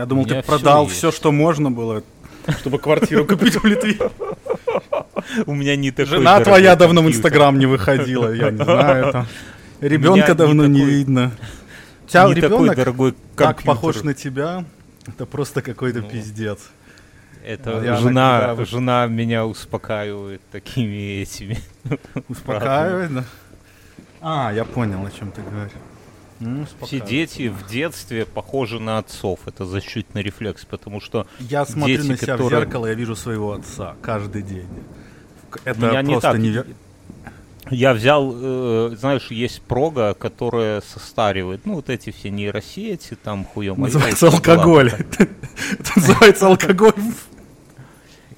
Я думал, ты продал все, что можно было, чтобы квартиру купить в Литве. У меня не такой Жена твоя давно в Инстаграм не выходила, я не знаю. Там. Ребенка давно не, видно. Тебя ребенок дорогой так похож на тебя, это просто какой-то ну, пиздец. Это я жена, иногда... жена меня успокаивает такими этими. Успокаивает, да? А, я понял, о чем ты говоришь. Ну, Все дети в детстве похожи на отцов. Это защитный рефлекс, потому что Я смотрю дети, на себя которые... в зеркало, я вижу своего отца каждый день. Это Меня просто не так. Невер... Я взял, э, знаешь, есть прога, которая состаривает, ну, вот эти все нейросети, там хуем. Называется алкоголь. Это называется алкоголь.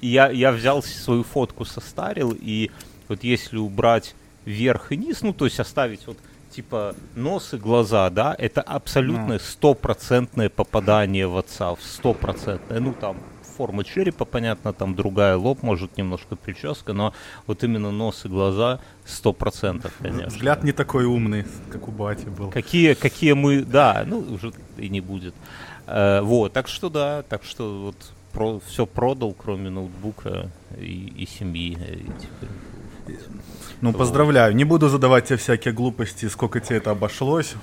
Я, я взял свою фотку, состарил, и вот если убрать вверх и низ, ну, то есть оставить вот типа нос и глаза, да, это абсолютно стопроцентное попадание в отца, стопроцентное, ну там форма черепа, понятно, там другая лоб, может немножко прическа, но вот именно нос и глаза сто процентов, конечно. Взгляд не такой умный, как у бати был. Какие, какие мы, да, ну уже и не будет. Э, вот, так что да, так что вот про, все продал, кроме ноутбука и, и семьи. И теперь ну, поздравляю. Не буду задавать тебе всякие глупости, сколько тебе это обошлось.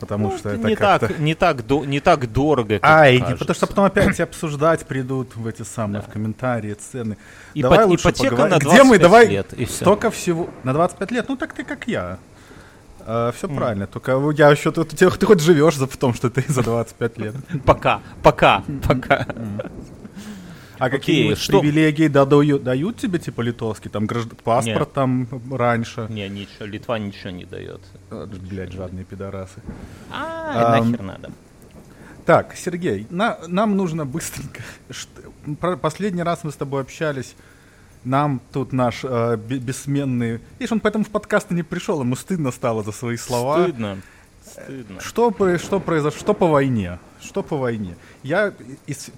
Потому ну, что это не так, не так, до, не так дорого. Ай, кажется. потому что потом опять обсуждать придут в эти самые да. в комментарии цены. И давай лучше ипотека поговорим. на 25 Где мы? Давай лет, и все. столько всего на 25 лет. Ну так ты как я. Uh, все mm. правильно, только я еще ты, ты, ты хоть живешь за том, что ты за 25 лет. Пока, пока, пока. А какие что... привилегии дают, дают тебе, типа, литовский? Там гражд... паспорт Нет. там раньше? Не, ничего, Литва ничего не дает. Блять, жадные пидорасы. А, а нахер надо. Так, Сергей, на, нам нужно быстренько... Последний раз мы с тобой общались, нам тут наш э, бессменный... Видишь, он поэтому в подкасты не пришел, ему стыдно стало за свои слова. Стыдно. Стыдно. Что, что произошло? Что по войне? Что по войне? Я,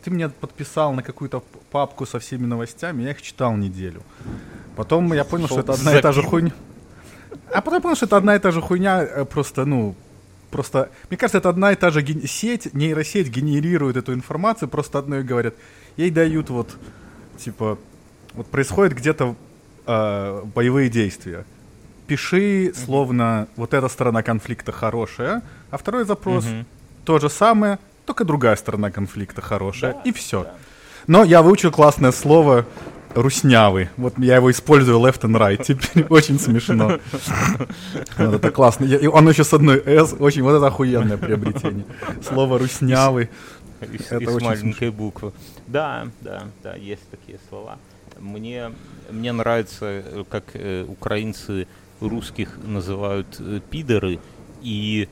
ты меня подписал на какую-то папку со всеми новостями, я их читал неделю. Потом я понял, что это одна и та же хуйня. А потом понял, что это одна и та же хуйня, э, просто, ну, просто, мне кажется, это одна и та же ген... сеть, нейросеть генерирует эту информацию, просто одно и говорят. Ей дают вот, типа, вот происходит где-то э, боевые действия. Пиши, словно вот эта сторона конфликта хорошая, а второй запрос то же самое, только другая сторона конфликта хорошая, да, и все. Да. Но я выучил классное слово руснявый. Вот я его использую left and right. Теперь очень смешно. Вот это классно. И он еще с одной S. Очень вот это охуенное приобретение. Слово руснявый. И, это и с маленькой буквы. Да, да, да, есть такие слова. Мне, мне нравится, как э, украинцы русских называют э, пидоры, и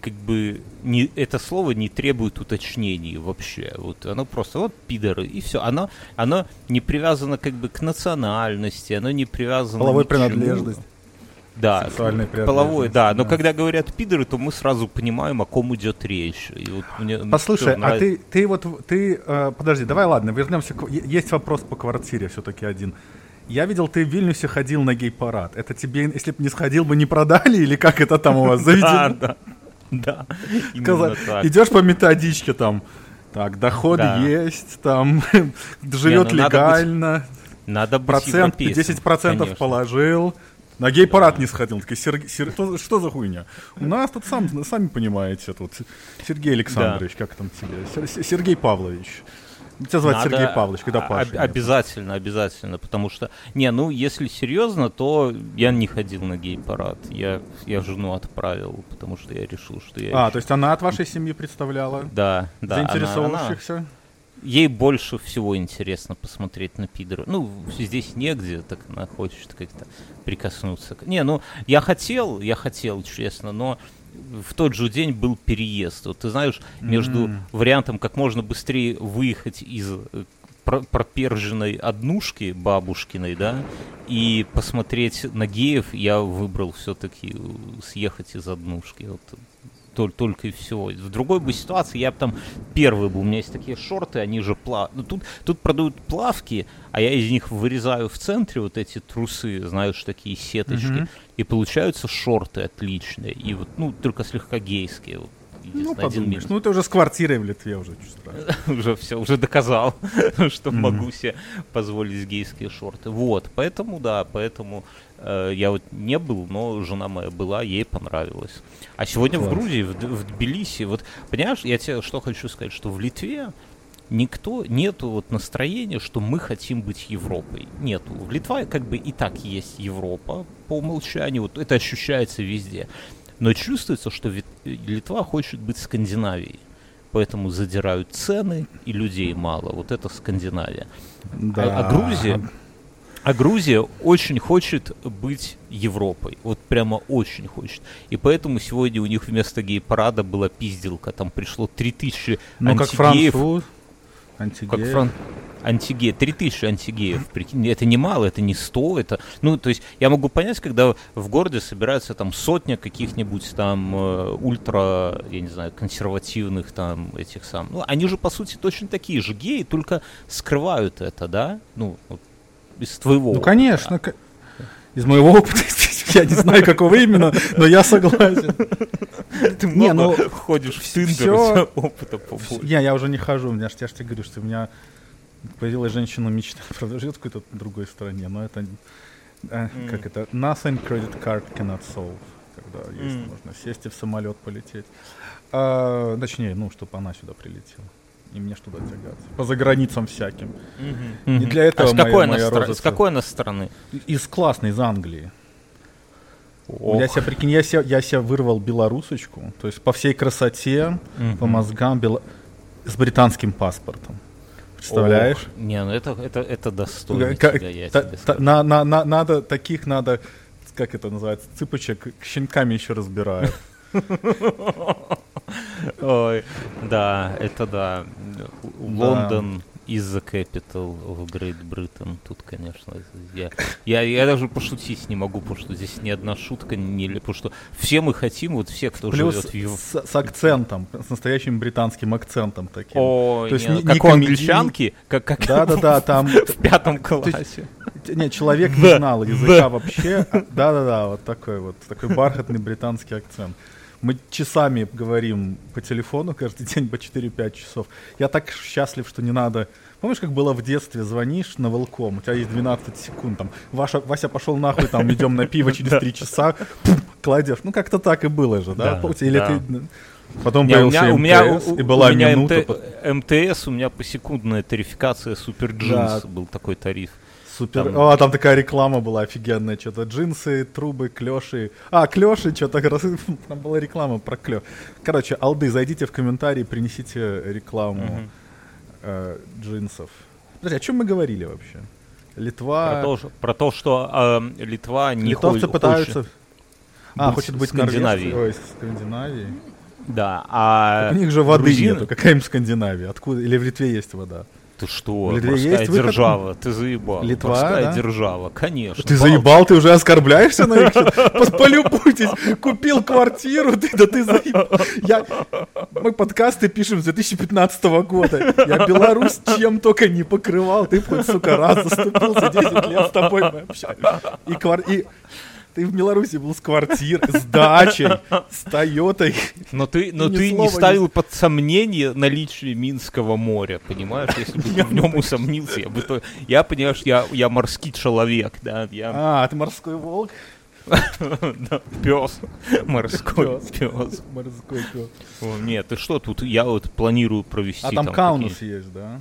как бы не, это слово не требует уточнений вообще. Вот оно просто вот пидоры и все. Оно, оно не привязано как бы к национальности, оно не привязано Половой принадлежность. Да, половой, да. Но да. когда говорят пидоры, то мы сразу понимаем, о ком идет речь. И вот мне Послушай, а ты, ты вот, ты, э, подожди, давай, ладно, вернемся. К, есть вопрос по квартире все-таки один. Я видел, ты в Вильнюсе ходил на гей-парад. Это тебе, если бы не сходил бы, не продали или как это там у вас заведено? Да, да. Идешь по методичке там, так, доход да. есть, там, живет ну, легально. Надо быть Процент, 10% процентов положил. На гей-парад не сходил. Такой, Сер... Сер... Что, что за хуйня? У нас тут сам, сами понимаете, тут Сергей Александрович, да. как там тебе? Сергей Павлович. Тебя звать Надо Сергей Павлович, когда Паша. Об- обязательно, обязательно, потому что... Не, ну, если серьезно, то я не ходил на гей-парад. Я, я жену отправил, потому что я решил, что я... А, еще... то есть она от вашей семьи представляла? Да, да. Заинтересовавшихся? Она, она... Ей больше всего интересно посмотреть на пидора. Ну, здесь негде, так она хочет как-то прикоснуться. Не, ну, я хотел, я хотел, честно, но в тот же день был переезд. Вот ты знаешь, между mm. вариантом, как можно быстрее выехать из э, проперженной однушки бабушкиной, да, и посмотреть на геев, я выбрал все-таки э, съехать из однушки. Вот только, только и всего. В другой бы ситуации я бы там первый был. У меня есть такие шорты, они же плав... Ну, тут, тут продают плавки, а я из них вырезаю в центре вот эти трусы, знаешь, такие сеточки. Mm-hmm. И получаются шорты отличные. И вот, ну, только слегка гейские. Вот ну, минус. Ну, ты уже с квартирой в Литве уже Уже все, уже доказал, что могу себе позволить гейские шорты. Вот, поэтому, да, поэтому я вот не был, но жена моя была, ей понравилось. А сегодня в Грузии, в, в Тбилиси, вот, понимаешь, я тебе что хочу сказать, что в Литве никто, нету вот настроения, что мы хотим быть Европой. Нету. В Литва как бы и так есть Европа по умолчанию, вот это ощущается везде. Но чувствуется, что Литва хочет быть Скандинавией. Поэтому задирают цены, и людей мало. Вот это Скандинавия. Да. А, а Грузия... А Грузия очень хочет быть Европой. Вот прямо очень хочет. И поэтому сегодня у них вместо гей-парада была пизделка. Там пришло 3000 ну, антигеев. Как Антигеев. Как фран... Антигеев. 3000 антигеев. Прикинь, это не мало, это не 100. Это... Ну, то есть я могу понять, когда в городе собирается там сотня каких-нибудь там э, ультра, я не знаю, консервативных там этих сам. Ну, они же, по сути, точно такие же геи, только скрывают это, да? Ну, вот, из твоего Ну, конечно. Из моего опыта, я не знаю, какого именно, но я согласен. Ты много не, ну, ходишь в Тиндер, опыта побольше. Я, я уже не хожу, у меня, я же тебе говорю, что у меня появилась женщина мечта, правда, живет в какой-то другой стране, но это, э, mm. как это, nothing credit card cannot solve, когда mm. есть, можно сесть и в самолет полететь. А, точнее, ну, чтобы она сюда прилетела. И мне что туда тягаться. По заграницам всяким. Mm-hmm. Не для этого а с какой, моя, моя стра- с какой она стороны? Из классной, из Англии. Ох. Я себя, прикинь, я себя, я себя вырвал белорусочку, то есть по всей красоте, mm-hmm. по мозгам, бело... с британским паспортом. Представляешь? Ох. Не, ну это, это, это достойно как, тебя, я та, та, на, на, на, надо, таких надо, как это называется, цыпочек щенками еще разбирают. Ой, да, это да. Лондон из the capital of Great Britain. Тут, конечно, я, я, я даже пошутить не могу, потому что здесь ни одна шутка не... Потому что все мы хотим, вот все, кто Плюс живет в Европе... С, с акцентом, с настоящим британским акцентом таким. О, То есть не, как не у англичанки, как, как да-да-да, там... В пятом классе. Не, человек не знал языка вообще. Да-да-да, вот такой вот, такой бархатный британский акцент. Мы часами говорим по телефону каждый день по 4-5 часов. Я так счастлив, что не надо... Помнишь, как было в детстве? Звонишь на волком, у тебя есть 12 секунд, там, Ваша, Вася пошел нахуй, там, идем на пиво через 3 часа, кладешь. Ну, как-то так и было же, да? Или ты... Потом не, появился у меня, МТС, у меня, и была у меня минута. МТ, МТС, у меня посекундная тарификация Супер Джинс, да. был такой тариф. Супер. Там... О, там такая реклама была офигенная. Что-то джинсы, трубы, клеши. А, клеши, что-то там была реклама про клё. Короче, алды, зайдите в комментарии, принесите рекламу угу. э, джинсов. Подожди, о чем мы говорили вообще? Литва. Про то, про то что э, Литва не Литовцы хочет, пытаются. А, хочет быть Скандинавией. Ой, Скандинавией. Да, а... Так у них же воды грузин... нету. Какая им Скандинавия? Откуда? Или в Литве есть вода? Ты что? Литве Морская есть держава, выход? ты заебал. Литва, Морская да? держава, конечно. Ты заебал, ты уже оскорбляешься на их Полюбуйтесь, купил квартиру, ты, да ты заебал. Я... Мы подкасты пишем с 2015 года. Я Беларусь чем только не покрывал, ты хоть, сука, раз заступился, 10 лет с тобой мы общались. И, квар... и ты в Беларуси был с квартирой, с дачей, с Тойотой. Но ты, но ты не ставил под сомнение наличие Минского моря, понимаешь? Если бы ты в нем усомнился, я бы то... Я, понимаешь, я, я морский человек, да. Я... А, ты морской волк? Пес. Морской пес. Морской пес. Нет, ты что тут? Я вот планирую провести. А там Каунус есть, да?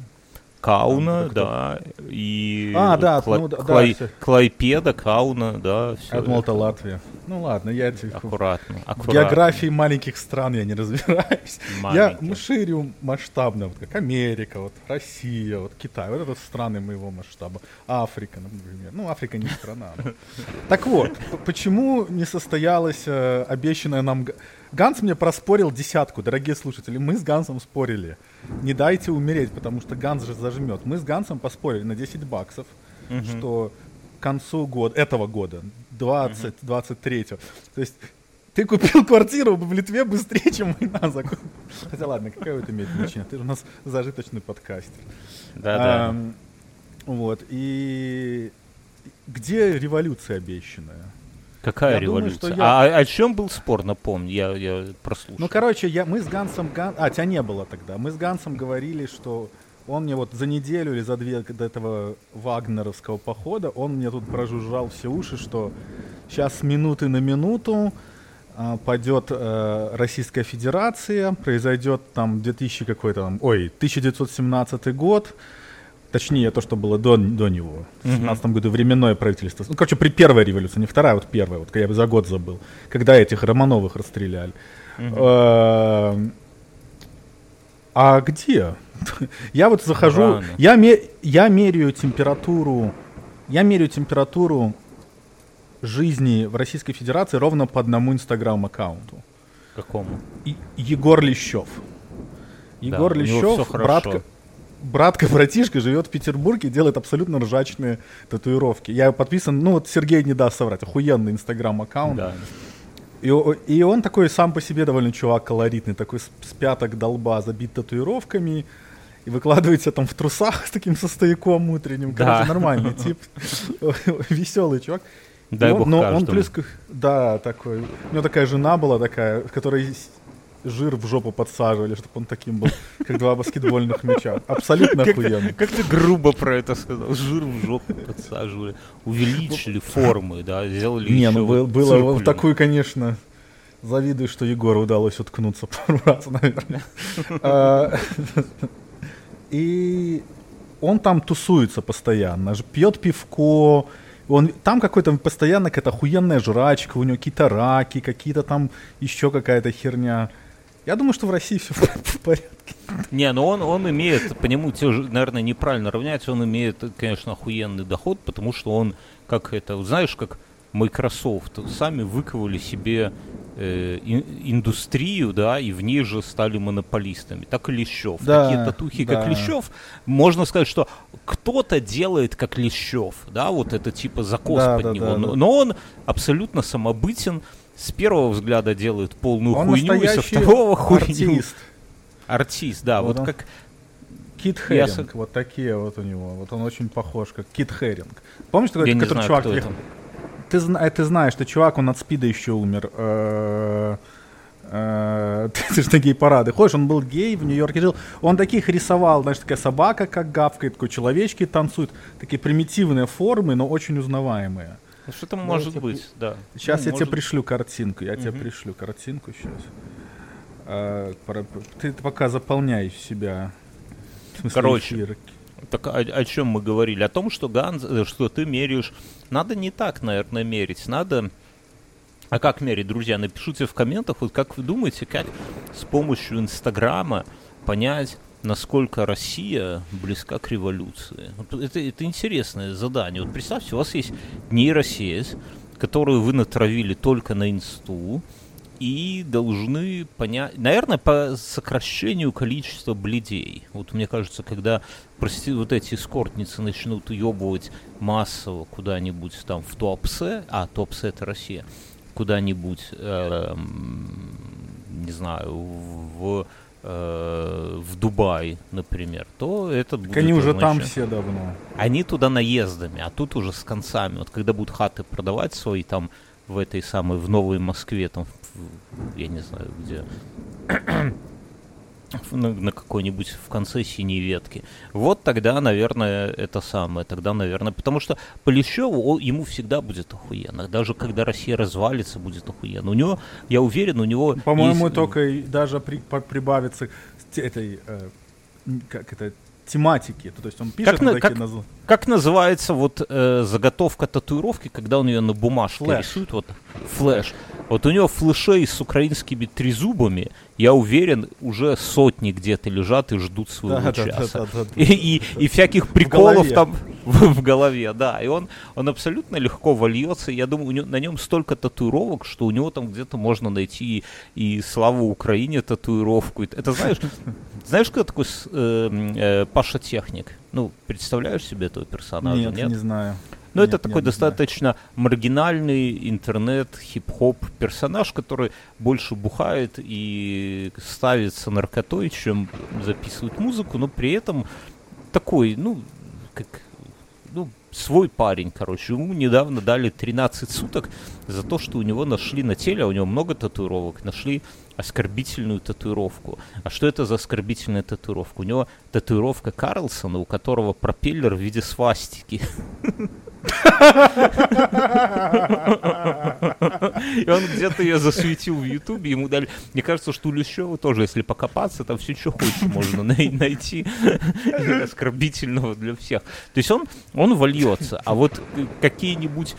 Кауна, а, да, и а, да, Кла- ну, да, Клай- да, Клайпеда, Кауна, да, все. Я думал, это Латвия. Ну ладно, я аккуратно, аккуратно. В географии маленьких стран я не разбираюсь. Маленьких. Я ширю масштабно, вот как Америка, вот Россия, вот Китай, вот это страны моего масштаба. Африка, например. Ну, Африка не страна. Так вот, почему не состоялась э, обещанная нам Ганс мне проспорил десятку, дорогие слушатели. Мы с Гансом спорили. Не дайте умереть, потому что Ганс же зажмет. Мы с Гансом поспорили на 10 баксов, угу. что к концу года, этого года, 20, угу. 23 То есть ты купил квартиру в Литве быстрее, чем война закончилась. Хотя ладно, какая это имеет значение? Ты же у нас зажиточный подкастер. Да, да. Вот. И где революция обещанная? Какая я революция? Думаю, я... А, а о чем был спор, напомню, я, я прослушал. Ну, короче, я, мы с Гансом... Ган... А, тебя не было тогда. Мы с Гансом говорили, что он мне вот за неделю или за две до этого вагнеровского похода, он мне тут прожужжал все уши, что сейчас с минуты на минуту а, пойдет э, Российская Федерация, произойдет там 2000 какой-то там, ой, 1917 год, точнее то, что было до, до него, в 17 году временное правительство. Ну, короче, при первой революции, не вторая, вот первая, вот я бы за год забыл, когда этих Романовых расстреляли. Uh-huh. А где? Я вот захожу, я, ме, я меряю температуру, я меряю температуру жизни в Российской Федерации ровно по одному инстаграм-аккаунту. Какому? И, Егор Лещев. Егор да, Лещев, братка, братка братишка живет в Петербурге, делает абсолютно ржачные татуировки. Я подписан, ну вот Сергей не даст соврать, охуенный инстаграм-аккаунт. Да. И, и он такой сам по себе довольно чувак колоритный, такой с, с пяток долба забит татуировками, и выкладывается там в трусах с таким состояком утренним. Да. Короче, нормальный тип, веселый чувак. Дай он, бог но он плюс, да, такой. У него такая жена была такая, которая жир в жопу подсаживали, чтобы он таким был, как два баскетбольных мяча. Абсолютно охуенно. Как ты грубо про это сказал. Жир в жопу подсаживали. Увеличили формы, да, сделали Не, ну было в такую, конечно, завидую, что Егору удалось уткнуться пару раз, наверное. А, и он там тусуется постоянно, пьет пивко, он, там какой-то постоянно какая-то охуенная жрачка, у него какие-то раки, какие-то там еще какая-то херня. Я думаю, что в России все в порядке. Не, ну он, он имеет, по нему, те, наверное, неправильно равняется, он имеет, конечно, охуенный доход, потому что он, как это, знаешь, как Microsoft, сами выковали себе э, индустрию, да, и в ней же стали монополистами. Так и Лещев. Да, Такие татухи, да. как Лещев, можно сказать, что кто-то делает как Лещев, да, вот это типа закос да, под да, него. Да, но, да. но он абсолютно самобытен, с первого взгляда делает полную он хуйню, и со второго хуйню. Артист. Артист, да, вот, вот как... Кит Херинг, Я... вот такие вот у него. Вот он очень похож, как Кит Херинг. Помнишь, такой, который знаю, чувак приехал? ты, э, ты знаешь, что чувак, он от спида еще умер. Э, э, ты же на гей-парады ходишь, он был гей, в Нью-Йорке жил. Он таких рисовал, знаешь, такая собака, как гавкает, такой человечки танцуют. Такие примитивные формы, но очень узнаваемые. Ну, что там может я быть, да. Сейчас ну, я может... тебе пришлю картинку, я угу. тебе пришлю картинку сейчас. А, ты пока заполняй себя. Смысле, Короче, эфир. Так о, о чем мы говорили? О том, что Ганс, э, что ты меряешь. Надо не так, наверное, мерить. Надо. А как мерить, друзья? Напишите в комментах, вот как вы думаете, как с помощью Инстаграма понять, насколько Россия близка к революции. Вот это, это интересное задание. Вот представьте, у вас есть нейросеть, которую вы натравили только на инсту, и должны понять, наверное, по сокращению количества бледей. Вот мне кажется, когда прости, вот эти эскортницы начнут уебывать массово куда-нибудь там в Туапсе, а Туапсе это Россия, куда-нибудь, э, не знаю, в в Дубай, например, то это будет... они уже там все давно. Они туда наездами, а тут уже с концами. Вот когда будут хаты продавать свои там в этой самой, в Новой Москве, там я не знаю, где на, на какой-нибудь в конце синей ветки. Вот тогда, наверное, это самое. Тогда, наверное, потому что Полищеву ему всегда будет охуенно. Даже когда Россия развалится, будет охуенно. У него, я уверен, у него. По-моему, есть... только даже при, прибавится этой, э, как это, тематики. То есть он пишет как, на, как, наз... как называется вот э, заготовка татуировки, когда он ее на бумажке flash. рисует? Вот flash. Вот у него flash ей с украинскими трезубами, я уверен, уже сотни где-то лежат и ждут своего да, часа. Да, да, да, да, и, и, и всяких приколов там в, в голове, да. И он, он абсолютно легко вольется. Я думаю, у него, на нем столько татуировок, что у него там где-то можно найти и, и славу Украине татуировку. Это знаешь, знаешь, кто такой э, э, Паша Техник? Ну, представляешь себе этого персонажа? Нет, нет? не знаю. Но нет, это такой нет, достаточно маргинальный интернет хип-хоп персонаж, который больше бухает и ставится наркотой, чем записывает музыку, но при этом такой, ну, как ну, свой парень, короче, ему недавно дали 13 суток за то, что у него нашли на теле, а у него много татуировок, нашли оскорбительную татуировку. А что это за оскорбительная татуировка? У него татуировка Карлсона, у которого пропеллер в виде свастики. И он где-то ее засветил в Ютубе, ему дали... Мне кажется, что у Лещева тоже, если покопаться, там все, что хочешь, можно найти оскорбительного для всех. То есть он, он вольется, а вот какие-нибудь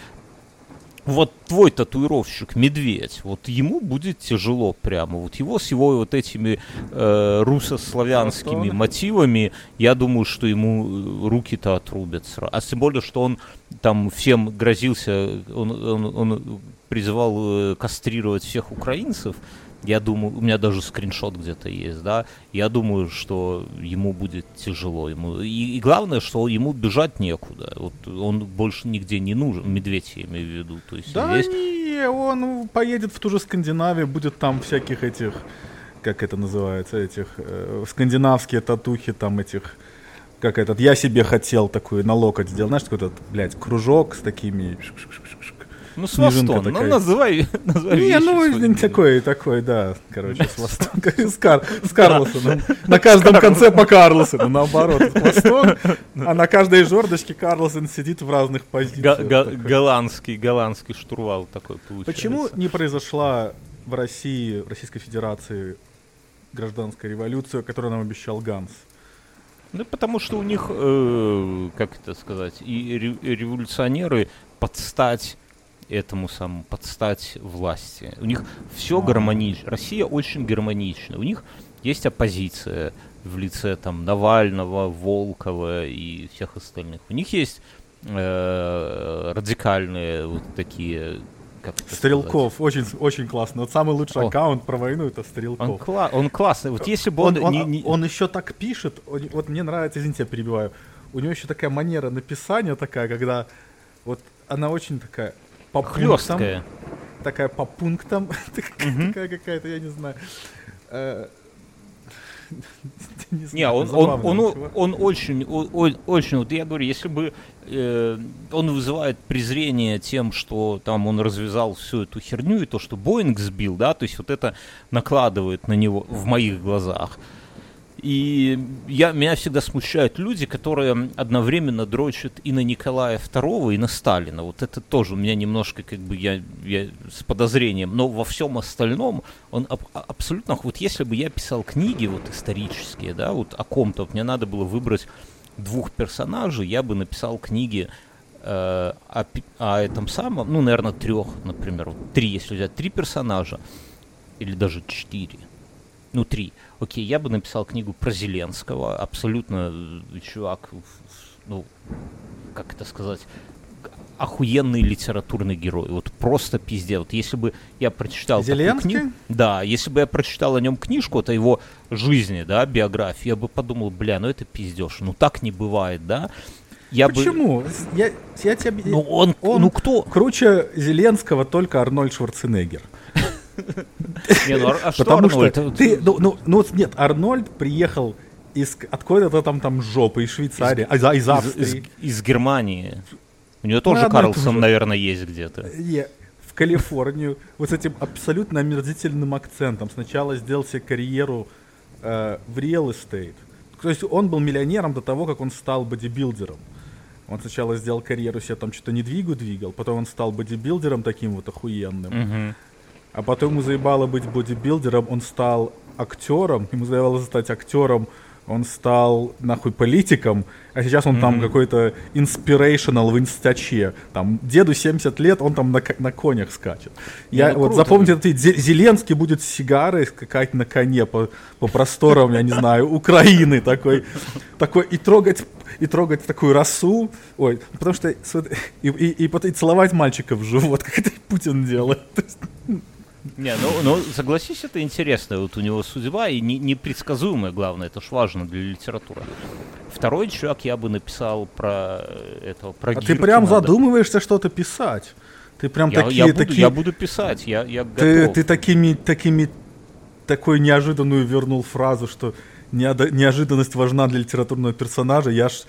вот твой татуировщик, медведь, вот ему будет тяжело прямо. Вот его с его вот этими э, русославянскими мотивами, я думаю, что ему э, руки-то отрубят. А тем более, что он там всем грозился, он, он, он призывал э, кастрировать всех украинцев, я думаю, у меня даже скриншот где-то есть, да. Я думаю, что ему будет тяжело. Ему и, и главное, что ему бежать некуда. Вот он больше нигде не нужен. Медведь я имею в виду. То есть да есть... не, он поедет в ту же Скандинавию, будет там всяких этих, как это называется, этих э, скандинавские татухи там этих как этот, я себе хотел такую на локоть сделать, знаешь, такой этот, блядь, кружок с такими ну, с хвостом. Ну, называй, называй Не, ну, такой, такой, да, короче, с хвостом. С, Кар, с Карлосоном. На каждом конце по Карлосону, наоборот, с хвостом. А на каждой жердочке Карлосон сидит в разных позициях. Голландский, голландский штурвал такой получается. Почему не произошла в России, в Российской Федерации гражданская революция, которую нам обещал Ганс? Ну, потому что у них, э, как это сказать, и революционеры подстать этому самому, подстать власти. У них все гармонично. Россия очень гармонична. У них есть оппозиция в лице там Навального, Волкова и всех остальных. У них есть э, радикальные вот такие как Стрелков, очень, очень классно. Вот самый лучший О. аккаунт про войну это Стрелков. Он, кла- он классный. Вот если бы он... Он, он, не... он еще так пишет, он, вот мне нравится, извините, я перебиваю, у него еще такая манера написания такая, когда вот она очень такая по пунктам. Такая по пунктам. Такая какая-то, я не знаю. Э, не, он, он, он, он очень, он, очень, вот я говорю, если бы э, он вызывает презрение тем, что там он развязал всю эту херню и то, что Боинг сбил, да, то есть вот это накладывает на него в моих глазах. И я, меня всегда смущают люди, которые одновременно дрочат и на Николая II, и на Сталина. Вот это тоже у меня немножко, как бы, я, я с подозрением. Но во всем остальном он аб- абсолютно... Вот если бы я писал книги вот исторические, да, вот о ком-то, вот мне надо было выбрать двух персонажей, я бы написал книги э, о, о этом самом, ну, наверное, трех, например, вот три, если взять три персонажа, или даже четыре, ну, три – окей, я бы написал книгу про Зеленского, абсолютно э, чувак, ну, как это сказать, охуенный литературный герой. Вот просто пиздец. Вот если бы я прочитал Зеленский? книгу... Да, если бы я прочитал о нем книжку, это его жизни, да, биографии, я бы подумал, бля, ну это пиздеж. Ну так не бывает, да. Я Почему? Бы... Я, я тебе... Ну он, он, ну кто? Круче Зеленского только Арнольд Шварценеггер. Не, ну а что Потому что ты, ну, ну, ну, нет, Арнольд приехал из откуда-то там там жопы из Швейцарии, из, из Австрии. Из, из, из Германии. У него тоже ну, Карлсон, наверное, есть где-то. В Калифорнию вот с этим абсолютно омерзительным акцентом. Сначала сделал себе карьеру э, в real estate. То есть он был миллионером до того, как он стал бодибилдером. Он сначала сделал карьеру себе там что-то недвигу двигал, потом он стал бодибилдером таким вот охуенным. Uh-huh. А потом ему заебало быть бодибилдером, он стал актером, ему заебало стать актером, он стал нахуй политиком, а сейчас он mm-hmm. там какой-то inspirational в инстаче. Там деду 70 лет, он там на, на конях скачет. Я ну, вот круто, запомните, да. Зеленский будет с сигарой скакать на коне по, по просторам, я не знаю, Украины такой, такой и трогать и трогать такую росу, ой, потому что и, и, и, и целовать мальчика в живот, как это Путин делает. Не, ну, ну согласись, это интересно. Вот у него судьба и не, непредсказуемая, главное, это ж важно для литературы. Второй человек я бы написал про этого, про А ты прям надо. задумываешься что-то писать. Ты прям я, такие, я буду, такие... Я буду писать, я, я ты, готов. Ты такими, такими, такой неожиданную вернул фразу, что неожиданность важна для литературного персонажа. Я ж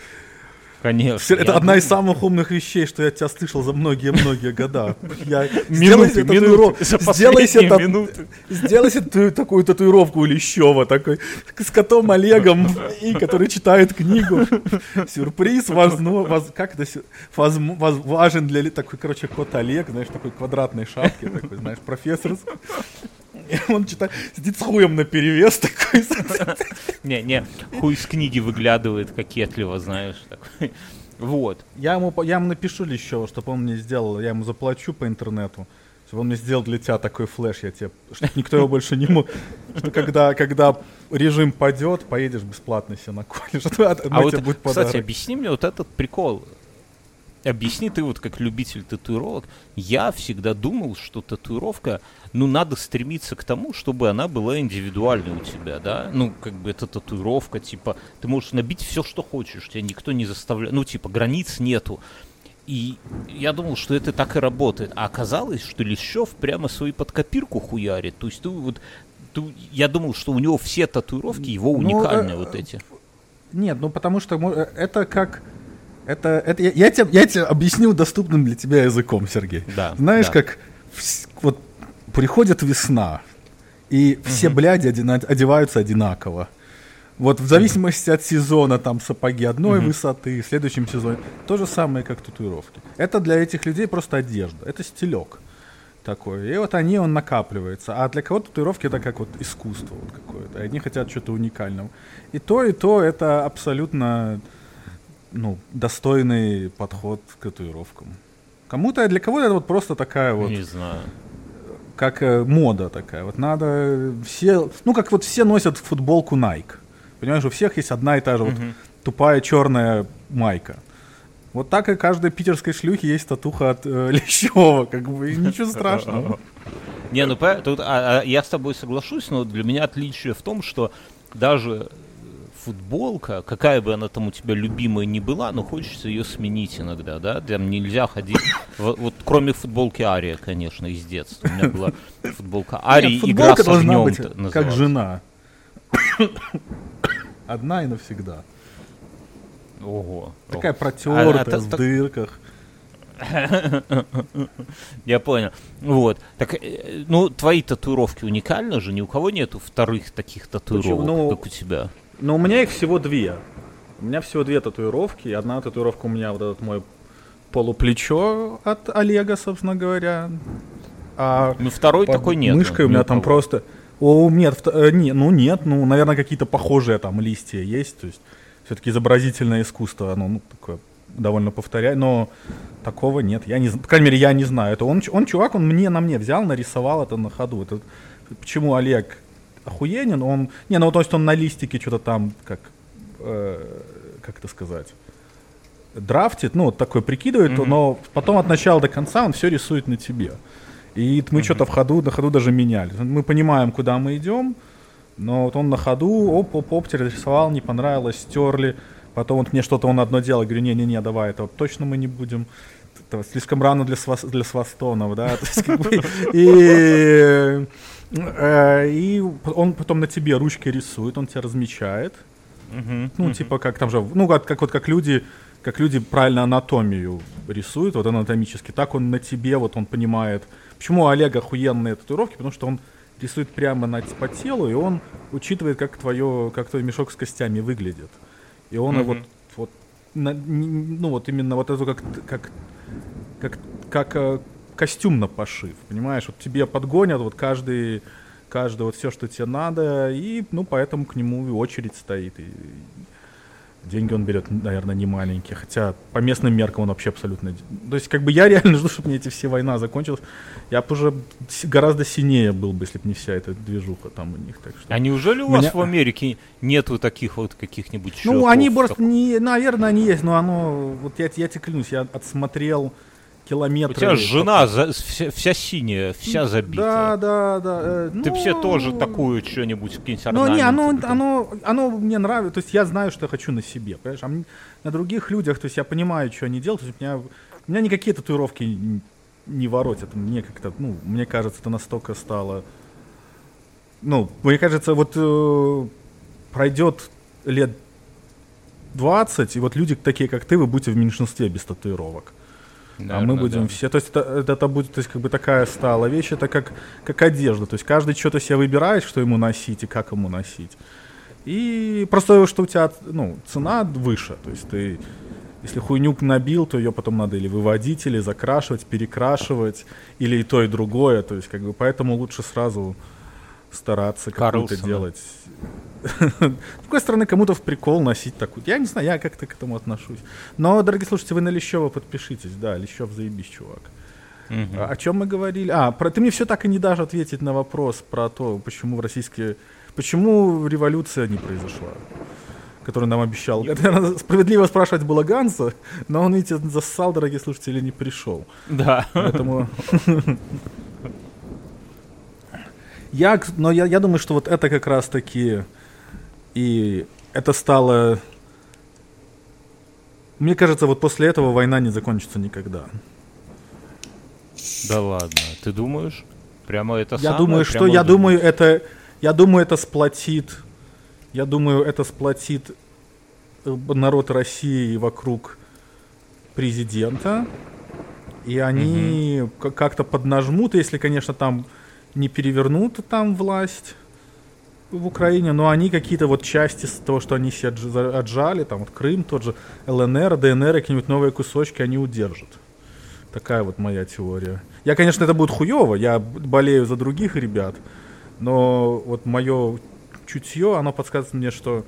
Конечно. Это одна из самых умных вещей, что я от тебя слышал за многие-многие года. Минуты, минуты, Сделайте такую татуировку Лещева, такой, с котом Олегом, и который читает книгу. Сюрприз как это, важен для, такой, короче, кот Олег, знаешь, такой квадратной шапки, такой, знаешь, профессор. Он читает, сидит с хуем на перевес такой. Не, не, хуй с книги выглядывает кокетливо, знаешь, такой. Вот. Я ему, я ему напишу еще, чтобы он мне сделал, я ему заплачу по интернету, чтобы он мне сделал для тебя такой флеш, я тебе, чтобы никто его больше не мог, что когда, когда режим падет, поедешь бесплатно себе на колледж. А вот, будет кстати, объясни мне вот этот прикол. Объясни ты вот как любитель татуировок. Я всегда думал, что татуировка, ну, надо стремиться к тому, чтобы она была индивидуальной у тебя, да? Ну, как бы это татуировка, типа, ты можешь набить все, что хочешь, тебя никто не заставляет, ну, типа, границ нету. И я думал, что это так и работает. А оказалось, что Лещев прямо свою под копирку хуярит. То есть ты вот ты, я думал, что у него все татуировки его уникальные ну, вот эти. Нет, ну потому что э, это как это, это я, я, тебе, я тебе объясню доступным для тебя языком, Сергей. Да. Знаешь, да. как вот приходит весна, и все угу. бляди одеваются одинаково. Вот в зависимости от сезона там сапоги одной угу. высоты, в следующем сезоне то же самое, как татуировки. Это для этих людей просто одежда, это стилек такой. И вот они, он накапливается. А для кого-то татуировки это как вот искусство вот какое-то. Они хотят что-то уникального. И то, и то это абсолютно ну, достойный подход к татуировкам. Кому-то, для кого-то это вот просто такая вот... Не знаю. Как э, мода такая. Вот надо все... Ну, как вот все носят футболку Nike. Понимаешь, у всех есть одна и та же вот тупая черная майка. Вот так и каждой питерской шлюхи есть татуха от э, Лещева, как бы, и ничего страшного. Не, ну тут а, а, я с тобой соглашусь, но для меня отличие в том, что даже футболка, какая бы она там у тебя любимая ни была, но хочется ее сменить иногда, да, там нельзя ходить, вот, вот кроме футболки Ария, конечно, из детства, у меня была футболка Арии, Нет, игра с огнем быть как жена, одна и навсегда. Ого. Такая протертая, а, а, в дырках. Я понял. Вот. Так, э, ну, твои татуировки уникальны же, ни у кого нету вторых таких татуировок, ну, как у тебя. Но у меня их всего две. У меня всего две татуировки. Одна татуировка у меня вот этот мой полуплечо от Олега, собственно говоря. А ну, второй такой нет. Мышкой у меня там просто... О, нет, э, не, ну нет, ну, наверное, какие-то похожие там листья есть. То есть все-таки изобразительное искусство, оно ну, такое довольно повторяю, но такого нет. Я не, по крайней мере, я не знаю. Это он, он чувак, он мне на мне взял, нарисовал это на ходу. Это, почему Олег охуенен, он... Не, ну то есть он на листике что-то там, как... Э, как это сказать? Драфтит, ну, вот такой прикидывает, mm-hmm. но потом от начала до конца он все рисует на тебе. И мы mm-hmm. что-то в ходу, на ходу даже меняли. Мы понимаем, куда мы идем, но вот он на ходу, оп-оп-оп, рисовал, не понравилось, стерли. Потом вот мне что-то он одно дело, говорю, не-не-не, давай, это вот точно мы не будем. Это слишком рано для, свас, для свастонов, да. И Э, и он потом на тебе ручкой рисует, он тебя размечает. ну, типа, как там же, ну, как, как вот как люди, как люди правильно анатомию рисуют, вот анатомически, так он на тебе, вот он понимает. Почему у Олега охуенные татуировки? Потому что он рисует прямо на, по телу, и он учитывает, как твое, как твой мешок с костями выглядит. И он mm-hmm. вот, вот, на, ну, вот именно вот это как, как, как, как э, костюм на пошив, понимаешь? Вот тебе подгонят вот каждый, каждый вот все, что тебе надо, и, ну, поэтому к нему очередь стоит. И деньги он берет, наверное, не маленькие, хотя по местным меркам он вообще абсолютно... То есть, как бы я реально жду, чтобы мне эти все война закончилась. Я бы уже гораздо синее был бы, если бы не вся эта движуха там у них. Так что... А неужели у Меня... вас в Америке нету таких вот каких-нибудь Ну, они просто, не, наверное, они есть, но оно... Вот я, я тебе клянусь, я отсмотрел километры. У тебя жена за, вся, вся синяя, вся забита. Да, да, да. Э, Ты ну, все тоже такую что-нибудь какие-нибудь Ну, не, оно, оно, оно мне нравится. То есть я знаю, что я хочу на себе, понимаешь? А мне, на других людях, то есть я понимаю, что они делают. То есть у меня, у меня никакие татуировки не воротят. Мне как-то, ну, мне кажется, это настолько стало... Ну, мне кажется, вот э, пройдет лет 20, и вот люди такие, как ты, вы будете в меньшинстве без татуировок. Наверное, а мы будем да. все. То есть это, это будет, то есть как бы такая стала вещь, это как, как одежда. То есть каждый что-то себе выбирает, что ему носить и как ему носить. И просто что у тебя ну, цена выше. То есть ты, если хуйню набил, то ее потом надо или выводить, или закрашивать, перекрашивать, или и то, и другое. То есть как бы поэтому лучше сразу стараться какую-то делать. С другой стороны, кому-то в прикол носить такую. Я не знаю, я как-то к этому отношусь. Но, дорогие слушатели, вы на Лещева подпишитесь. Да, Лещев заебись, чувак. Угу. О чем мы говорили? А, про, ты мне все так и не даже ответить на вопрос про то, почему в российские... Почему революция не произошла? Которую нам обещал. Это справедливо спрашивать было Ганса, но он, видите, зассал, дорогие слушатели, не пришел. Да. Поэтому... Я, но я, я думаю, что вот это как раз таки и это стало... Мне кажется, вот после этого война не закончится никогда. Да ладно, ты думаешь? Прямо это Я самое? думаю, что я думаю, это я думаю, это сплотит. Я думаю, это сплотит э, народ России вокруг президента. И они угу. как-то поднажмут, если, конечно, там не перевернут там власть в Украине, но они какие-то вот части с того, что они себе отжали, там вот Крым, тот же ЛНР, ДНР, какие-нибудь новые кусочки они удержат. Такая вот моя теория. Я, конечно, это будет хуево, я болею за других ребят, но вот мое чутье, оно подсказывает мне, что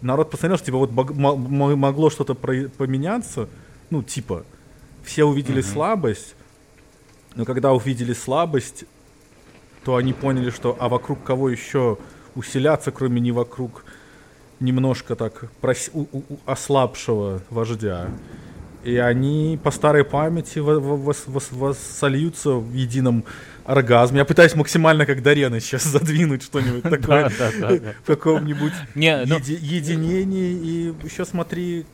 народ посмотрел, что типа вот могло что-то поменяться, ну типа все увидели mm-hmm. слабость, но когда увидели слабость, то они поняли, что а вокруг кого еще усиляться, кроме не вокруг немножко так прос... у, у, ослабшего вождя. И они по старой памяти вос, вос, воссольются в едином оргазме. Я пытаюсь максимально как Дарена сейчас задвинуть что-нибудь такое в каком-нибудь ну единении. И еще смотри,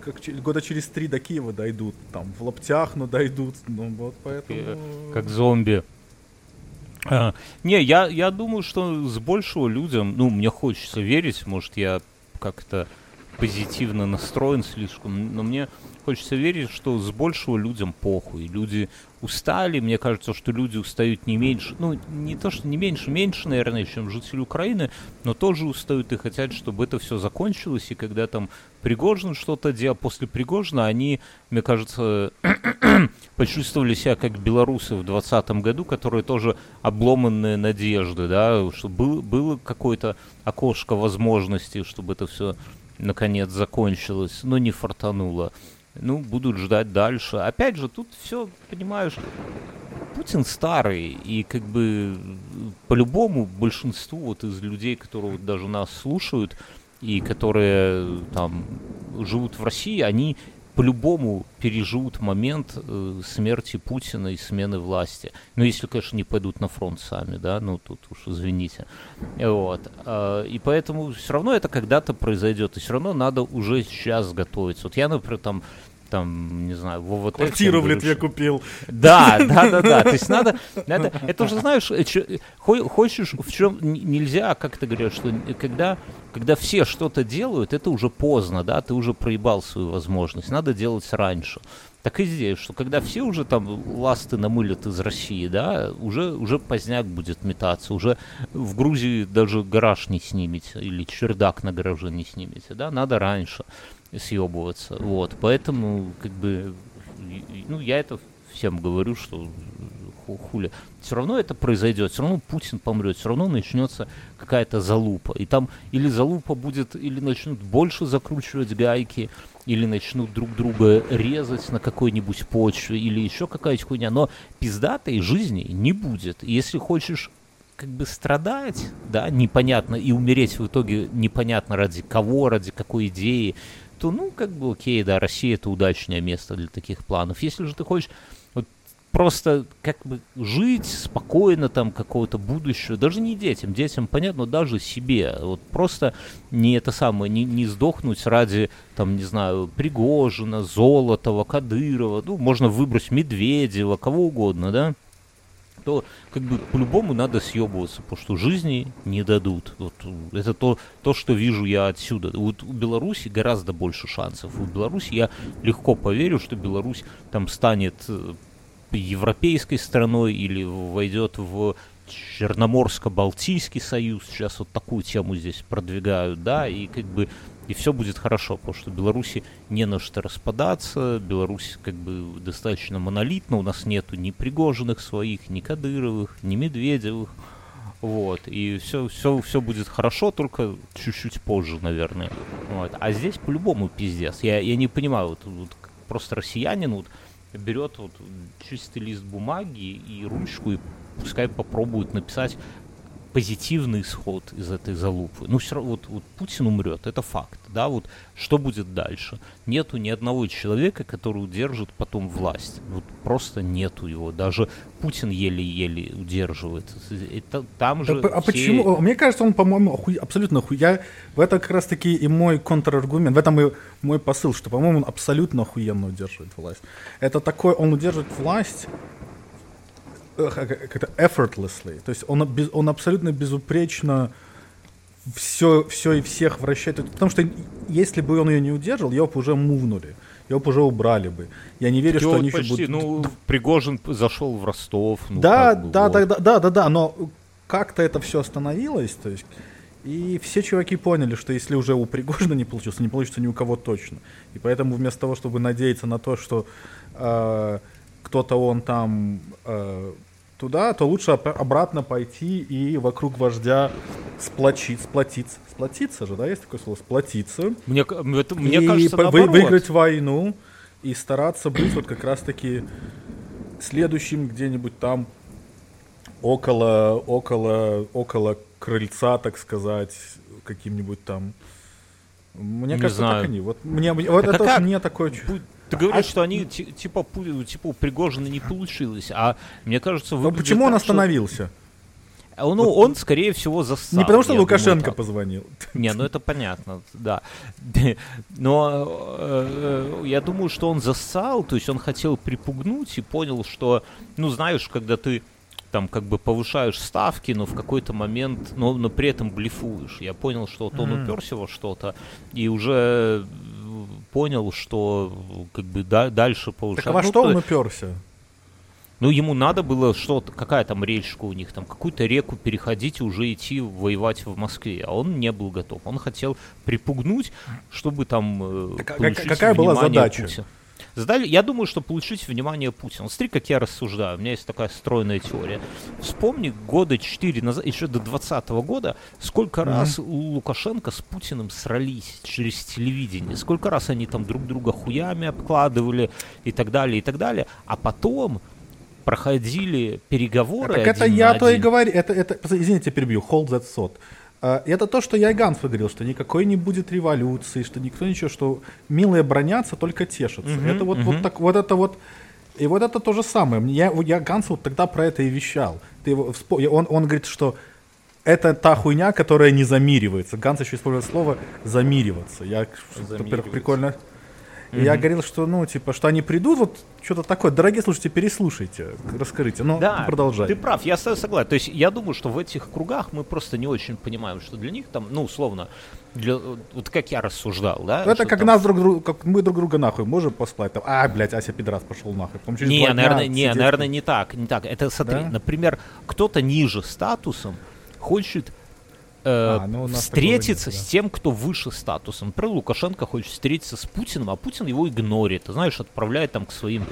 как года через три до Киева дойдут. Там в лаптях, но дойдут. Ну вот поэтому... Как зомби. А, не, я, я думаю, что с большего людям, ну, мне хочется верить, может, я как-то позитивно настроен слишком, но мне хочется верить, что с большего людям похуй. Люди устали, мне кажется, что люди устают не меньше, ну, не то, что не меньше, меньше, наверное, чем жители Украины, но тоже устают и хотят, чтобы это все закончилось, и когда там Пригожин что-то делал, после Пригожина они, мне кажется, почувствовали себя как белорусы в 2020 году, которые тоже обломанные надежды, да, что был, было какое-то окошко возможности, чтобы это все наконец закончилось, но не фартануло ну, будут ждать дальше. Опять же, тут все, понимаешь, Путин старый, и как бы по-любому большинству вот из людей, которые вот даже нас слушают, и которые там живут в России, они по-любому переживут момент э, смерти Путина и смены власти. Ну, если, конечно, не пойдут на фронт сами, да, ну, тут уж извините. Вот. Э, и поэтому все равно это когда-то произойдет, и все равно надо уже сейчас готовиться. Вот я, например, там там, не знаю, в ОВТ. Квартиру в Литве купил. Да, да, да, да. То есть надо, надо это уже знаешь, э, хочешь, в чем нельзя, как ты говоришь, что когда, когда все что-то делают, это уже поздно, да, ты уже проебал свою возможность, надо делать раньше. Так и здесь, что когда все уже там ласты намылят из России, да, уже, уже поздняк будет метаться, уже в Грузии даже гараж не снимете, или чердак на гараже не снимете, да, надо раньше съебываться. Вот, поэтому, как бы, ну, я это всем говорю, что хули. Все равно это произойдет, все равно Путин помрет, все равно начнется какая-то залупа. И там или залупа будет, или начнут больше закручивать гайки, или начнут друг друга резать на какой-нибудь почве, или еще какая-то хуйня. Но пиздатой жизни не будет. Если хочешь как бы страдать, да, непонятно, и умереть в итоге непонятно ради кого, ради какой идеи, то, ну, как бы, окей, да, Россия это удачное место для таких планов. Если же ты хочешь вот, просто как бы жить спокойно там какого-то будущего, даже не детям, детям, понятно, даже себе, вот просто не это самое, не, не сдохнуть ради, там, не знаю, Пригожина, Золотова, Кадырова, ну, можно выбрать Медведева, кого угодно, да, то как бы по-любому надо съебываться, потому что жизни не дадут. Вот, это то, то, что вижу я отсюда. Вот у Беларуси гораздо больше шансов. У Беларуси я легко поверю, что Беларусь там станет э, европейской страной или войдет в Черноморско-Балтийский союз. Сейчас вот такую тему здесь продвигают, да, и как бы и все будет хорошо, потому что Беларуси не на что распадаться, Беларусь как бы достаточно монолитна, у нас нету ни Пригожиных своих, ни Кадыровых, ни Медведевых, вот, и все, все, все будет хорошо, только чуть-чуть позже, наверное, вот. А здесь по-любому пиздец, я, я не понимаю, вот, вот просто россиянин вот берет вот чистый лист бумаги и ручку и пускай попробует написать позитивный исход из этой залупы. Ну, все равно, вот, вот Путин умрет, это факт, да, вот что будет дальше? Нету ни одного человека, который удержит потом власть, вот просто нету его, даже Путин еле-еле удерживает. Это, там же а, а почему? Мне кажется, он, по-моему, оху... абсолютно оху... Я... В это как раз-таки и мой контраргумент, в этом и мой посыл, что, по-моему, он абсолютно охуенно удерживает власть. Это такой, он удерживает власть как-то effortlessly, то есть он, он абсолютно безупречно все, все и всех вращает. Потому что если бы он ее не удержал, ее бы уже мувнули. Ее бы уже убрали бы. Я не верю, что они почти, еще будут... Ну, Пригожин зашел в Ростов. Ну, да, бы, да, вот. да, да, да, да, да, но как-то это все остановилось, то есть и все чуваки поняли, что если уже у Пригожина не получилось, не получится ни у кого точно. И поэтому вместо того, чтобы надеяться на то, что э, кто-то он там э, туда, то лучше обратно пойти и вокруг вождя сплочить, сплотиться. Сплотиться же, да, есть такое слово? Сплотиться. Мне, это, мне и кажется, по- вы, выиграть войну и стараться быть вот как раз-таки следующим где-нибудь там около, около, около крыльца, так сказать, каким-нибудь там. Мне не кажется, знаю. так они. Вот, мне, вот так это а как? мне такое... Ты говоришь, а что они типа типа у Пригожина не получилось, а мне кажется, Но почему он остановился? Что... Ну, вот. он, скорее всего, зассал. Не потому, что Лукашенко думаю, позвонил. Не, ну это понятно, да. Но э, я думаю, что он зассал, то есть он хотел припугнуть и понял, что, ну, знаешь, когда ты там как бы повышаешь ставки, но в какой-то момент, но, но при этом блефуешь. Я понял, что вот он mm. уперся во что-то, и уже понял, что как бы да, дальше повышать. Так а во ну, что он уперся? Ну, ему надо было что-то, какая там речка у них, там какую-то реку переходить и уже идти воевать в Москве. А он не был готов. Он хотел припугнуть, чтобы там э, так, а какая была задача? Путина. Задали, я думаю, что получить внимание Путина. Смотри, как я рассуждаю. У меня есть такая стройная теория. Вспомни года 4 назад, еще до 2020 года, сколько mm-hmm. раз у Лукашенко с Путиным срались через телевидение. Сколько раз они там друг друга хуями обкладывали и так далее, и так далее. А потом проходили переговоры. Так это я то и говорю. Это, это, извините, перебью. Hold that thought. А, это то, что я и Ганс говорил, что никакой не будет революции, что никто ничего, что милые бронятся, только тешатся. Uh-huh, это вот, uh-huh. вот так, вот это вот, и вот это то же самое. Я, я Гансу вот тогда про это и вещал. Ты его, он, он говорит, что это та хуйня, которая не замиривается. Ганс еще использует слово замириваться. Я, во-первых, прикольно Mm-hmm. Я говорил, что, ну, типа, что они придут, вот что-то такое. Дорогие слушатели, переслушайте, расскажите. Ну, да, продолжай. Ты прав, я согласен. То есть я думаю, что в этих кругах мы просто не очень понимаем, что для них там, ну, условно, для, вот как я рассуждал, да? Это как там... нас друг друга, как мы друг друга нахуй можем послать. Там, а, блядь, Ася пидорас пошел нахуй. Потом через не, наверное, не, сидеть... наверное, не так, не так. Это, смотри, да? например, кто-то ниже статусом хочет э, а, ну, встретиться нет, да. с тем, кто выше статусом. Например, Лукашенко хочет встретиться с Путиным, а Путин его игнорит, знаешь, отправляет там к своим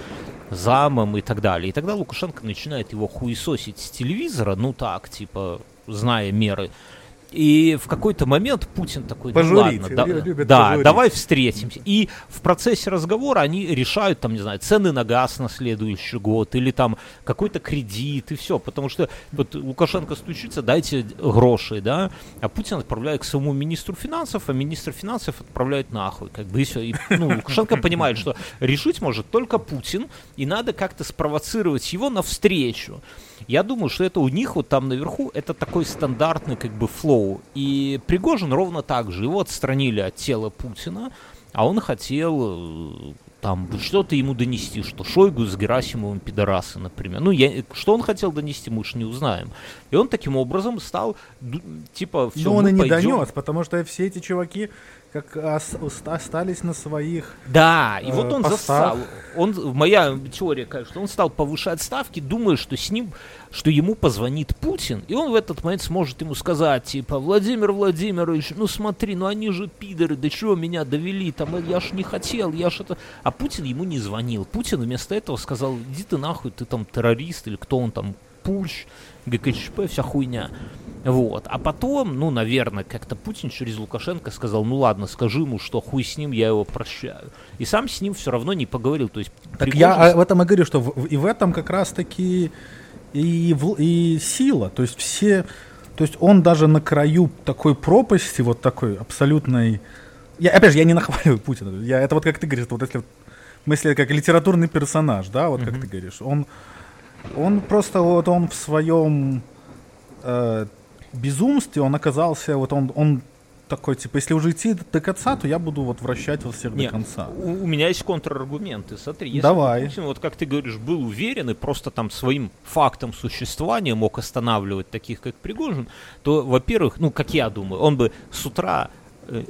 замам и так далее. И тогда Лукашенко начинает его хуесосить с телевизора, ну так, типа, зная меры. И в какой-то момент Путин такой, ну пожурить, ладно, да, любят да пожурить. давай встретимся. И в процессе разговора они решают, там, не знаю, цены на газ на следующий год, или там какой-то кредит, и все. Потому что вот Лукашенко стучится, дайте гроши, да, а Путин отправляет к своему министру финансов, а министр финансов отправляет нахуй, как бы, и все. И, ну, Лукашенко понимает, что решить может только Путин, и надо как-то спровоцировать его на встречу. Я думаю, что это у них вот там наверху, это такой стандартный как бы флоу. И Пригожин ровно так же. Его отстранили от тела Путина, а он хотел э, там что-то ему донести, что Шойгу с Герасимовым пидорасы, например. Ну, я, что он хотел донести, мы уж не узнаем. И он таким образом стал, типа, все, Но он и не пойдем. донес, потому что все эти чуваки как остались на своих Да, и вот он постах. застал. Он, моя теория, конечно, он стал повышать ставки, думая, что с ним, что ему позвонит Путин, и он в этот момент сможет ему сказать, типа, Владимир Владимирович, ну смотри, ну они же пидоры, до чего меня довели, там, я ж не хотел, я ж это... А Путин ему не звонил. Путин вместо этого сказал, иди ты нахуй, ты там террорист, или кто он там, Пульш, ГКЧП, вся хуйня. Вот. А потом, ну, наверное, как-то Путин через Лукашенко сказал, ну ладно, скажи ему, что хуй с ним, я его прощаю. И сам с ним все равно не поговорил. То есть, так Пригожин... я в этом и говорю, что в, и в этом как раз-таки и, в, и сила. То есть все... То есть он даже на краю такой пропасти, вот такой абсолютной... Я, опять же, я не нахваливаю Путина. Я, это вот как ты говоришь, вот если мысли как литературный персонаж, да, вот mm-hmm. как ты говоришь. Он, он просто вот он в своем э, безумстве он оказался, вот он, он такой, типа, если уже идти до конца, то я буду вот вращать вас всех Нет, до конца. У, у меня есть контраргументы. Смотри, если Давай. Путин, вот как ты говоришь, был уверен и просто там своим фактом существования мог останавливать таких, как Пригожин, то, во-первых, ну, как я думаю, он бы с утра э,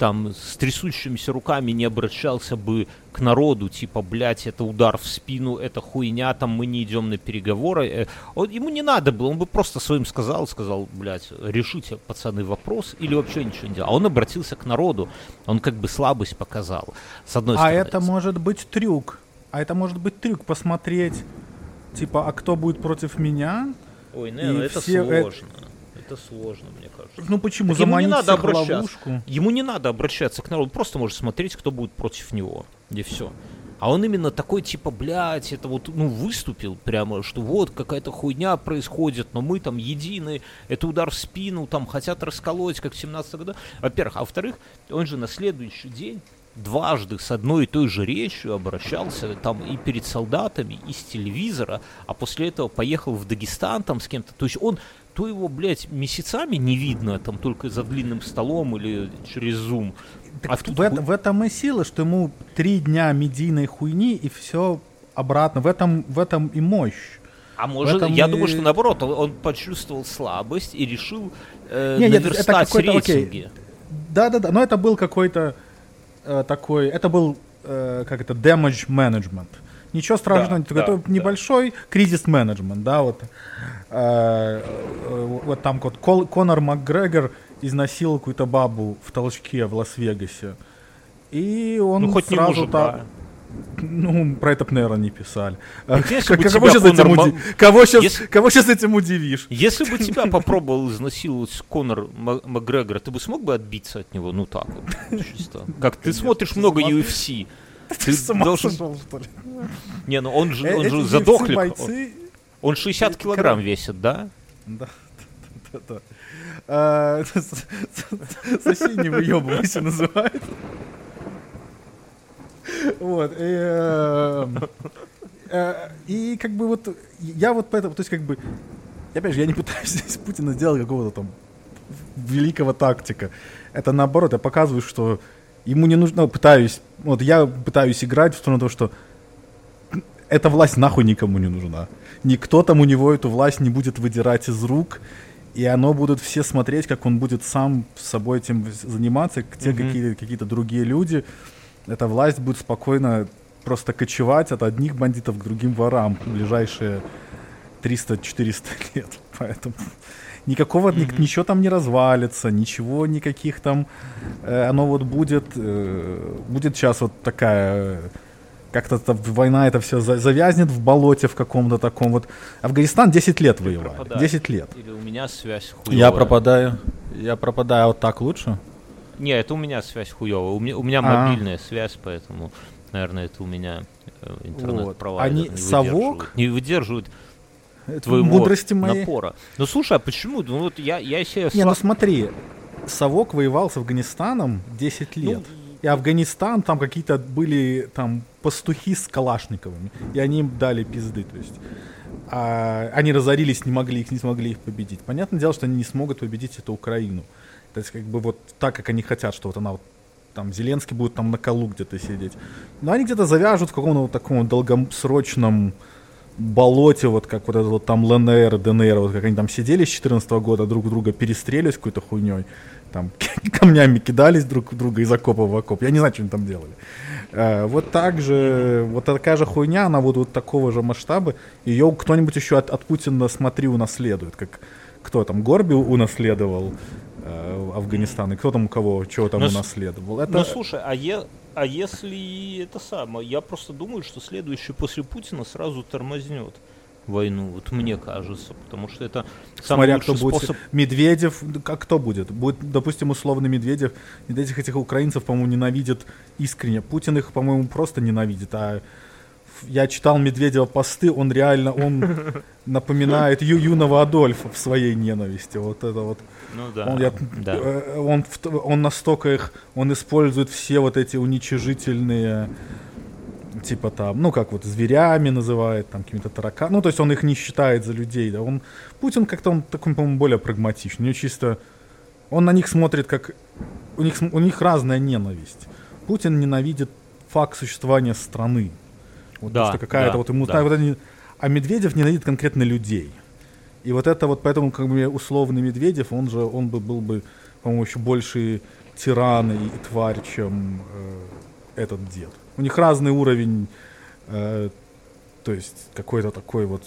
там с трясущимися руками не обращался бы к народу, типа, блядь, это удар в спину, это хуйня, там мы не идем на переговоры. Э, он, ему не надо было, он бы просто своим сказал, сказал, блядь, решите, пацаны, вопрос, или вообще ничего не делал. А он обратился к народу, он как бы слабость показал, с одной а стороны. А это может быть трюк, а это может быть трюк, посмотреть, типа, а кто будет против меня? Ой, не, ну это все сложно. Это это сложно, мне кажется. Ну почему? Так Заманить ему не надо обращаться. Ловушку? Ему не надо обращаться к народу, он просто может смотреть, кто будет против него. И все. А он именно такой, типа, блядь, это вот, ну, выступил прямо, что вот какая-то хуйня происходит, но мы там едины, это удар в спину, там хотят расколоть, как в 17 году. Во-первых. А во-вторых, он же на следующий день дважды с одной и той же речью обращался там и перед солдатами, и с телевизора, а после этого поехал в Дагестан там с кем-то. То есть он то его, блядь, месяцами не видно, там только за длинным столом или через зум. Так а в, тут... в, в этом и сила, что ему три дня медийной хуйни и все обратно. В этом, в этом и мощь. А может, я и... думаю, что наоборот, он, он почувствовал слабость и решил э, не, нет, это рейтинги. Да-да-да, но это был какой-то э, такой, это был, э, как это, damage management. Ничего страшного, да, это да, небольшой да. кризис менеджмент, да, вот. Э, э, вот там вот Кол, Конор МакГрегор изнасиловал какую-то бабу в толчке в Лас-Вегасе. И он ну, хоть сразу не может, так... Да. Ну, про это, наверное, не писали. А, кого, сейчас этим уди... кого, сейчас, если... кого сейчас этим удивишь? Если бы тебя попробовал изнасиловать Конор Макгрегор, ты бы смог бы отбиться от него? Ну так вот, чисто. Как ты смотришь много UFC. Ты с ума сошел, что ли? Не, ну он же, э, он же задохлик. Он 60 килограмм весит, да? Да. да, да. А, Соси не выебывайся называют. Вот. Эм, э, и как бы вот я вот поэтому, то есть как бы, опять же, я не пытаюсь здесь Путина сделать какого-то там великого тактика. Это наоборот, я показываю, что ему не нужно, пытаюсь, вот я пытаюсь играть в сторону того, что эта власть нахуй никому не нужна. Никто там у него эту власть не будет выдирать из рук, и оно будут все смотреть, как он будет сам с собой этим заниматься, те mm-hmm. какие-то, какие-то другие люди. Эта власть будет спокойно просто кочевать от одних бандитов к другим ворам в ближайшие 300-400 лет. Поэтому никакого, mm-hmm. ничего там не развалится, ничего, никаких там, э, оно вот будет, э, будет сейчас вот такая как-то война это все завязнет в болоте в каком-то таком вот. Афганистан 10 лет воевал. 10 лет. Или у меня связь хуевая. Я пропадаю. Я пропадаю вот так лучше? Не, это у меня связь хуевая. У меня, у меня а. мобильная связь, поэтому, наверное, это у меня э, интернет-провайдер вот. Они не совок? Не выдерживают твоего мудрости моей. напора. Ну слушай, а почему? Ну вот я, я себе... Не, ну смотри, совок воевал с Афганистаном 10 лет. Ну, и Афганистан, там какие-то были там пастухи с калашниковыми, и они им дали пизды, то есть а, они разорились, не могли их, не смогли их победить. Понятное дело, что они не смогут победить эту Украину. То есть как бы вот так, как они хотят, что вот она вот там Зеленский будет там на колу где-то сидеть. Но они где-то завяжут в каком-то вот таком долгосрочном болоте, вот как вот это вот там ЛНР, ДНР, вот как они там сидели с 14 года, друг друга перестрелялись какой-то хуйней, там камнями кидались друг друга из окопа в окоп. Я не знаю, что они там делали. А, вот так же, вот такая же хуйня, она вот, вот такого же масштаба, ее кто-нибудь еще от, от Путина, смотри, унаследует, как кто там, Горби унаследовал э, Афганистан, и кто там у кого, чего там но, ну, унаследовал. Это... Ну, слушай, а, е, а если это самое, я просто думаю, что следующий после Путина сразу тормознет войну, вот мне кажется, потому что это самый Смотря кто будет. способ... Медведев, как кто будет? Будет, допустим, условно Медведев. Этих этих украинцев, по-моему, ненавидят искренне. Путин их, по-моему, просто ненавидит, а я читал Медведева посты, он реально, он напоминает ю юного Адольфа в своей ненависти. Вот это вот. Ну да. Он, я, да. Э, он, он настолько их, он использует все вот эти уничижительные типа там, ну как вот зверями называет, там какими-то тараканами, ну то есть он их не считает за людей, да, он, Путин как-то он такой, по-моему, более прагматичный, у него чисто, он на них смотрит как, у них, у них разная ненависть. Путин ненавидит факт существования страны, вот да, что какая-то да, вот ему, да. вот они, а Медведев ненавидит конкретно людей. И вот это вот поэтому как бы условный Медведев, он же, он бы был бы, по-моему, еще больше тиран и тварь, чем э, этот дед. У них разный уровень, э, то есть какой-то такой вот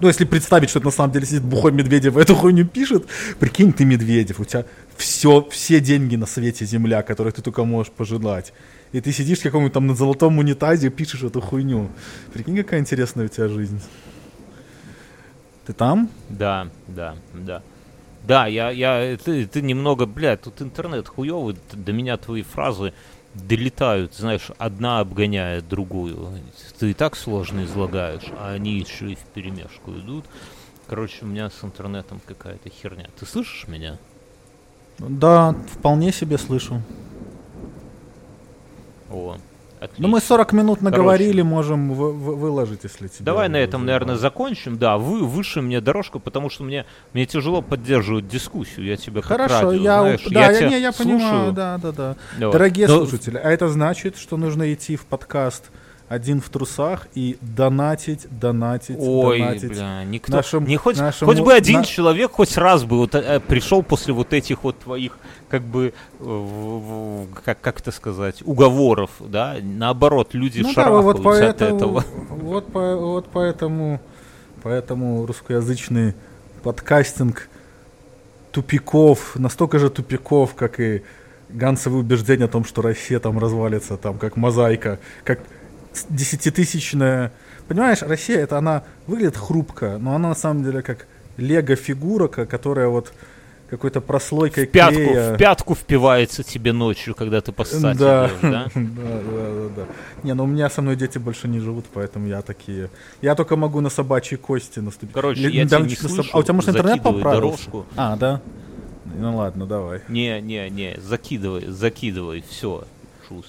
ну, если представить, что это на самом деле сидит бухой Медведев, эту хуйню пишет, прикинь, ты Медведев, у тебя все, все деньги на свете земля, которые ты только можешь пожелать и ты сидишь в каком-нибудь там на золотом унитазе и пишешь эту хуйню. Прикинь, какая интересная у тебя жизнь. Ты там? Да, да, да. Да, я, я, ты, ты немного, блядь, тут интернет хуёвый, до меня твои фразы долетают, знаешь, одна обгоняет другую. Ты и так сложно излагаешь, а они еще и в перемешку идут. Короче, у меня с интернетом какая-то херня. Ты слышишь меня? Да, вполне себе слышу. О, Отлично. Ну, мы 40 минут наговорили, Короче, можем вы, вы, выложить, если тебе... Давай на этом, наверное, закончим. Да, вы выше мне дорожку, потому что мне, мне тяжело поддерживать дискуссию. Я тебя Хорошо, как радио, я, знаешь, да, я, я, не, я понимаю, да, да, да. Вот. Дорогие Но... слушатели, а это значит, что нужно идти в подкаст один в трусах и донатить, донатить, Ой, донатить. бля, никто, нашим, не хоть, нашему, хоть бы один на... человек хоть раз бы вот, э, пришел после вот этих вот твоих, как бы, в, в, как, как это сказать, уговоров, да, наоборот, люди ну, шарахаются да, вот от этого. Вот, по, вот поэтому, поэтому русскоязычный подкастинг тупиков, настолько же тупиков, как и Гансовые убеждения о том, что Россия там развалится, там, как мозаика, как десятитысячная... Понимаешь, Россия, это она выглядит хрупко, но она на самом деле как лего-фигура, которая вот какой-то прослойкой в пятку, клея... В пятку впивается тебе ночью, когда ты поссать да. идешь, да? да, да, да, да. Не, ну у меня со мной дети больше не живут, поэтому я такие... Я только могу на собачьи кости наступить. Короче, я, я тебя не слышу, соб... А у тебя, может, интернет поправился? дорожку. А, да? Ну ладно, давай. Не, не, не, закидывай, закидывай, все, шус.